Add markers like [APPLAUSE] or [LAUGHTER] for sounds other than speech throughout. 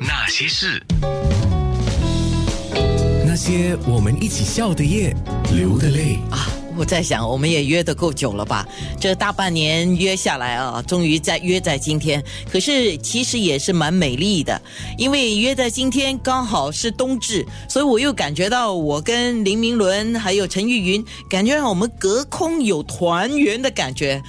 那些事，那些我们一起笑的夜，流的泪。啊，我在想，我们也约得够久了吧？这大半年约下来啊，终于在约在今天。可是其实也是蛮美丽的，因为约在今天刚好是冬至，所以我又感觉到我跟林明伦还有陈玉云，感觉让我们隔空有团圆的感觉。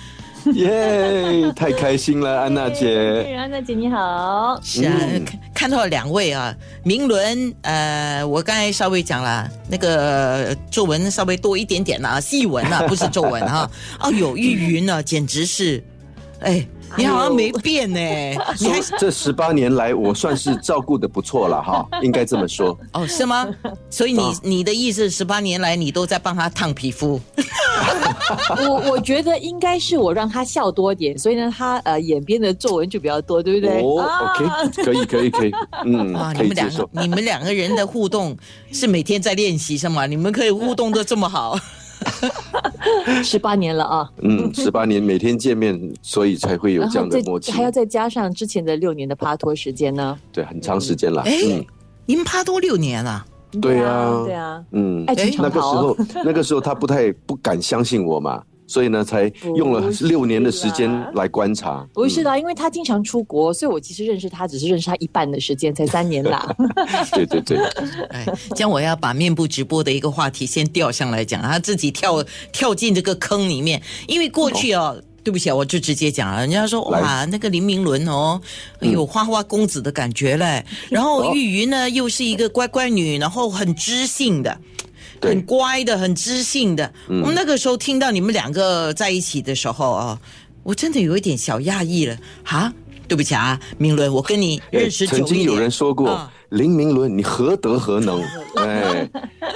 [LAUGHS] 耶，太开心了，[LAUGHS] 安娜姐。安娜姐你好，是啊，看看到了两位啊，明伦，呃，我刚才稍微讲了那个皱纹稍微多一点点啦，细纹啊，不是皱纹哈。[LAUGHS] 哦，有玉云呢，简直是，哎，你好像没变呢，[LAUGHS] 你还说这十八年来，我算是照顾的不错了哈，应该这么说。哦是吗？所以你你的意思，十八年来你都在帮他烫皮肤？[LAUGHS] 我我觉得应该是我让他笑多点，所以呢，他呃眼边的皱纹就比较多，对不对？哦啊，OK，可以，可以，可以，嗯哇，，你们两个。你们两个人的互动是每天在练习是吗？你们可以互动的这么好？十八年了啊，嗯，十八年每天见面，所以才会有这样的默契。还要再加上之前的六年的趴托时间呢。对，很长时间了。哎嗯，你们趴多六年了。对啊对啊，嗯，爱情那个时候，那个时候他不太不敢相信我嘛，所以呢，才用了六年的时间来观察。不是的，因为他经常出国，所以我其实认识他只是认识他一半的时间，才三年啦。嗯 [LAUGHS] 对对对，哎，这样我要把面部直播的一个话题先调上来讲，他自己跳跳进这个坑里面，因为过去哦。对不起啊，我就直接讲了。人家说哇，那个林明伦哦，有花花公子的感觉嘞。然后玉云呢，又是一个乖乖女，然后很知性的，对很乖的，很知性的。我们那个时候听到你们两个在一起的时候啊，我真的有一点小讶异了哈。对不起啊，明伦，我跟你认识。曾经有人说过啊林明伦，你何德何能？[LAUGHS] 哎，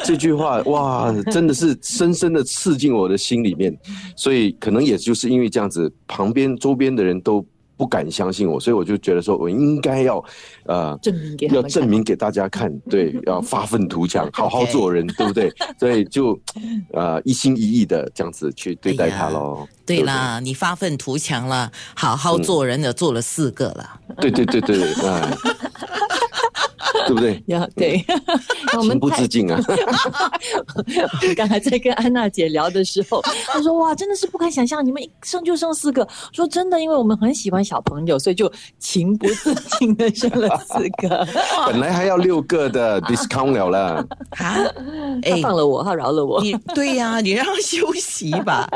这句话哇，真的是深深的刺进我的心里面。所以可能也就是因为这样子，旁边周边的人都不敢相信我，所以我就觉得说我应该要呃证明给要证明给大家看，[LAUGHS] 对，要发愤图强，[LAUGHS] 好好做人，[LAUGHS] 对不对？所以就呃一心一意的这样子去对待他喽。不对啦，你发愤图强了，好好做人的做了四个了。对对对对对，哎，对不对？[LAUGHS] 呀，对，[LAUGHS] 我们情不自禁啊！[LAUGHS] 我刚才在跟安娜姐聊的时候，她说：“哇，真的是不敢想象，你们一生就生四个。”说真的，因为我们很喜欢小朋友，所以就情不自禁的生了四个。本来还要六个的 discount 了啦。啊，他放了我，他饶了我。你对呀、你让他休息吧。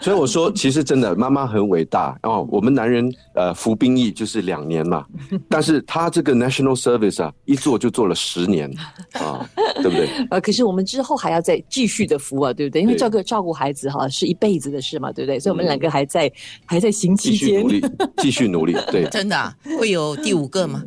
所以我说，其实真的妈妈很伟大哦。我们男人呃服兵役就是两年嘛，但是他这个 national service 啊，一做就做了十年 [LAUGHS] 啊，对不对？呃，可是我们之后还要再继续的服啊，对不对？因为对照顾照顾孩子哈是一辈子的事嘛，对不对？所以我们两个还在、还在行期间继续努。力，[LAUGHS] 继续努力，对。真的啊、会有第五个吗？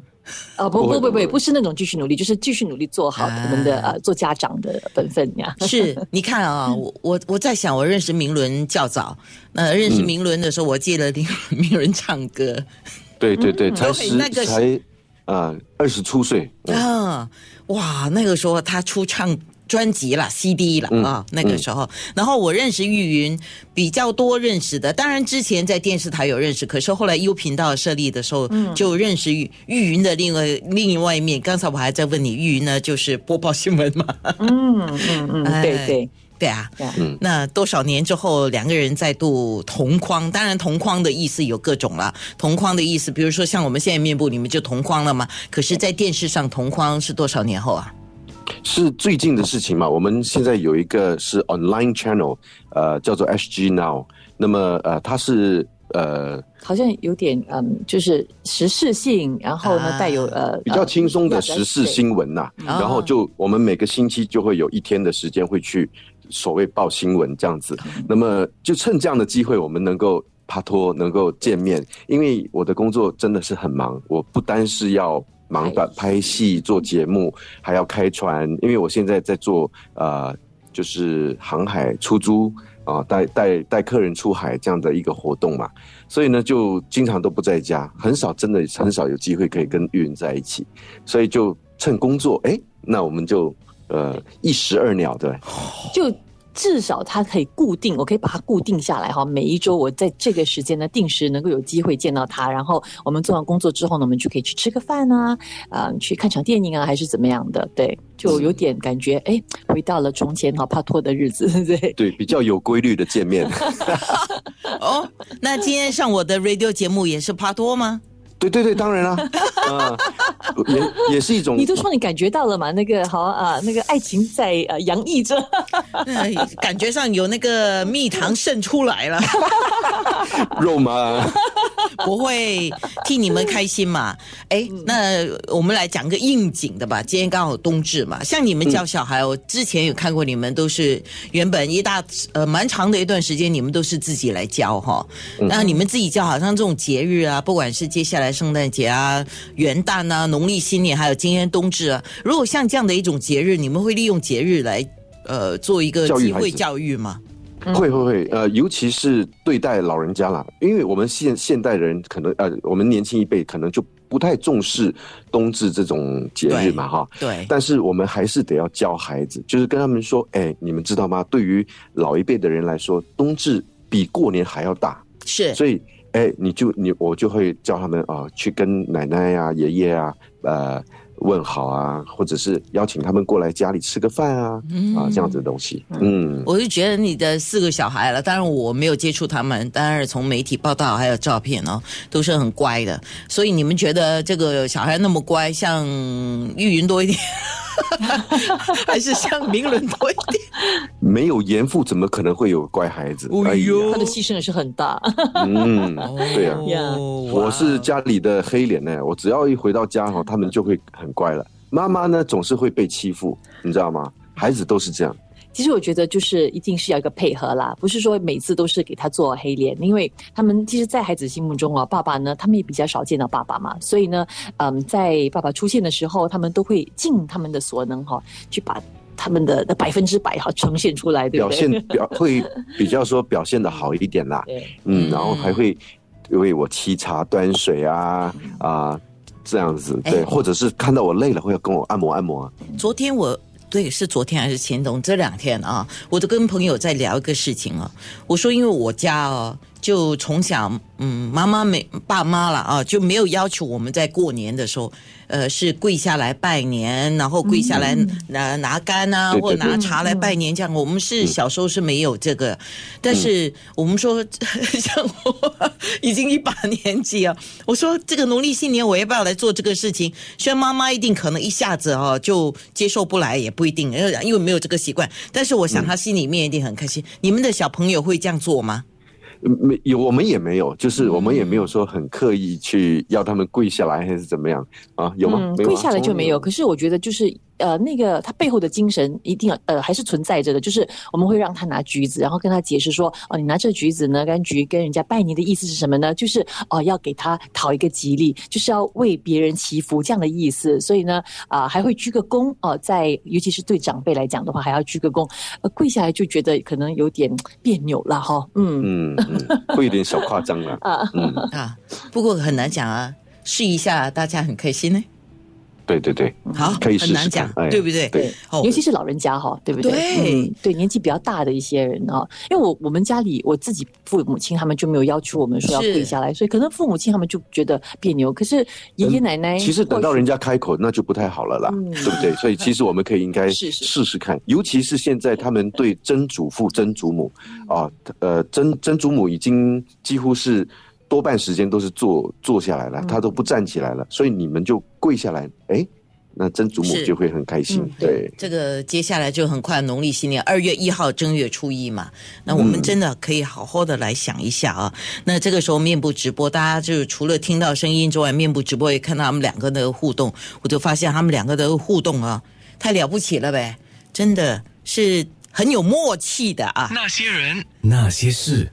啊，不不不不不不，是那种继续努力，就是继续努力做好啊我们的呃做家长的本分呀。是，你看啊，[LAUGHS] 我我我在想，我认识明伦较早，那认识明伦的时候，我记得明明伦唱歌对对对，才对十那个啊二十出岁，嗯啊，哇，那个时候他出唱。专辑了，CD 啦嗯啊，那个时候，然后我认识玉云比较多认识的，当然之前在电视台有认识，可是后来 U 频道设立的时候，就认识玉玉云的另外另外一面。刚才我还在问你，玉云呢就是播报新闻嘛，嗯嗯嗯，[LAUGHS] 哎对对对啊，对啊。嗯那多少年之后，两个人再度同框，当然同框的意思有各种了。同框的意思，比如说像我们现在面部，你们就同框了嘛。可是，在电视上同框是多少年后啊？是最近的事情嘛？我们现在有一个是 online channel，呃，叫做 SG Now。那么呃，它是呃好像有点嗯，就是时事性，然后呢啊带有呃比较轻松的呃时事新闻呐、对然后就我们每个星期就会有一天的时间会去所谓报新闻这样子。那么就趁这样的机会，我们能够帕托能够见面，因为我的工作真的是很忙，我不单是要。忙把拍戏、做节目，还要开船，因为我现在在做呃，就是航海出租啊，带带带客人出海这样的一个活动嘛，所以呢，就经常都不在家，很少真的很少有机会可以跟玉云在一起，所以就趁工作，哎，那我们就呃一石二鸟，对，就至少它可以固定，我可以把它固定下来哈。每一周我在这个时间呢，定时能够有机会见到他，然后我们做完工作之后呢，我们就可以去吃个饭啊，啊、去看场电影啊，还是怎么样的？对，就有点感觉，哎，回到了从前哈帕托的日子，[LAUGHS] 对。对，比较有规律的见面。[LAUGHS] [LAUGHS] 哦，那今天上我的 radio 节目也是帕托吗？对对对，当然啦，[LAUGHS] 啊，也也是一种你都说你感觉到了嘛？那个好啊，那个爱情在呃洋溢着，[LAUGHS] 哎感觉上有那个蜜糖渗出来了，[LAUGHS] 肉麻。[LAUGHS] 不会替你们开心嘛？哎，那我们来讲个应景的吧。今天刚好冬至嘛，像你们教小孩，我之前有看过，你们都是原本一大呃蛮长的一段时间，你们都是自己来教哈。那你们自己教，好像这种节日啊，不管是接下来圣诞节啊、元旦啊、农历新年，还有今天冬至啊，如果像这样的一种节日，你们会利用节日来呃做一个机会教育吗？会会会，呃，尤其是对待老人家啦，因为我们现现代人可能呃，我们年轻一辈可能就不太重视冬至这种节日嘛，哈。对，但是我们还是得要教孩子，就是跟他们说，哎，你们知道吗？对于老一辈的人来说，冬至比过年还要大，是所以，哎，你就你我就会叫他们啊、去跟奶奶呀、爷爷啊，呃，问好啊，或者是邀请他们过来家里吃个饭啊，嗯啊，这样子的东西，嗯。我就觉得你的四个小孩了，当然我没有接触他们，当然从媒体报道还有照片哦，都是很乖的。所以你们觉得这个小孩那么乖，像玉云多一点，[LAUGHS] 还是像明伦多一点？[LAUGHS] 没有严父，怎么可能会有乖孩子？哎呦他的牺牲也是很大。嗯，[LAUGHS] 对呀、我是家里的黑脸呢，我只要一回到家哈，他们就会很乖了。妈妈呢，总是会被欺负，你知道吗？孩子都是这样。其实我觉得就是一定是要一个配合啦，不是说每次都是给他做黑脸，因为他们其实，在孩子心目中啊，爸爸呢，他们也比较少见到爸爸嘛，所以呢，嗯，在爸爸出现的时候，他们都会尽他们的所能哈，去把他们的的百分之百哈呈现出来，对表不对？现 [LAUGHS] 表会比较说表现的好一点啦，嗯，然后还会为我沏茶端水啊啊、这样子，对，哎或者是看到我累了会跟我按摩按摩，昨天我对是昨天还是前冬这两天啊，我都跟朋友在聊一个事情啊。我说，因为我家哦，就从小嗯，妈妈没爸妈了啊，就没有要求我们在过年的时候，呃，是跪下来拜年，然后跪下来拿、拿干啊，对对或拿茶来拜年这样。我们是小时候是没有这个，但是我们说，[LAUGHS] 像我已经一把年纪啊，我说这个农历新年我要不要来做这个事情？虽然妈妈一定可能一下子哦就接受不来，也不一定，因为因为没有这个习惯。但是我想他心里面一定很开心。你们的小朋友会这样做吗？嗯没有，我们也没有，就是我们也没有说很刻意去要他们跪下来还是怎么样啊？有吗？嗯，跪下来就没有。可是我觉得就是呃，那个他背后的精神一定要呃还是存在着的。就是我们会让他拿橘子，然后跟他解释说，哦，你拿这橘子呢，柑橘跟人家拜年的意思是什么呢？就是哦、要给他讨一个吉利，就是要为别人祈福这样的意思。所以呢，啊、还会鞠个躬哦、在尤其是对长辈来讲的话，还要鞠个躬。呃，跪下来就觉得可能有点别扭了哈。嗯嗯嗯，会有点小夸张了。啊，嗯，啊，不过很难讲啊，试一下大家很开心呢。对对对，好，可以试试很难讲对不对？对。哦。尤其是老人家哈，对不对？对。嗯对，年纪比较大的一些人哈，因为我我们家里我自己父母亲他们就没有要求我们说要是。跪下来，所以可能父母亲他们就觉得别扭，可是爷爷奶奶、嗯其实等到人家开口，那就不太好了啦，嗯。对不对？所以其实我们可以应该 [LAUGHS] 试试看，尤其是现在他们对曾祖父、曾祖母啊，呃，曾曾祖母已经几乎是多半时间都是坐坐下来嗯了，他都不站起来了，所以你们就跪下来，哎，那曾祖母就会很开心嗯，对。这个接下来就很快农历新年，二月一号正月初一嘛，那我们真的可以好好的来想一下啊。那这个时候面部直播，大家就是除了听到声音之外，面部直播也看到他们两个的互动，我就发现他们两个的互动啊，太了不起了呗，真的是很有默契的啊。那些人，那些事。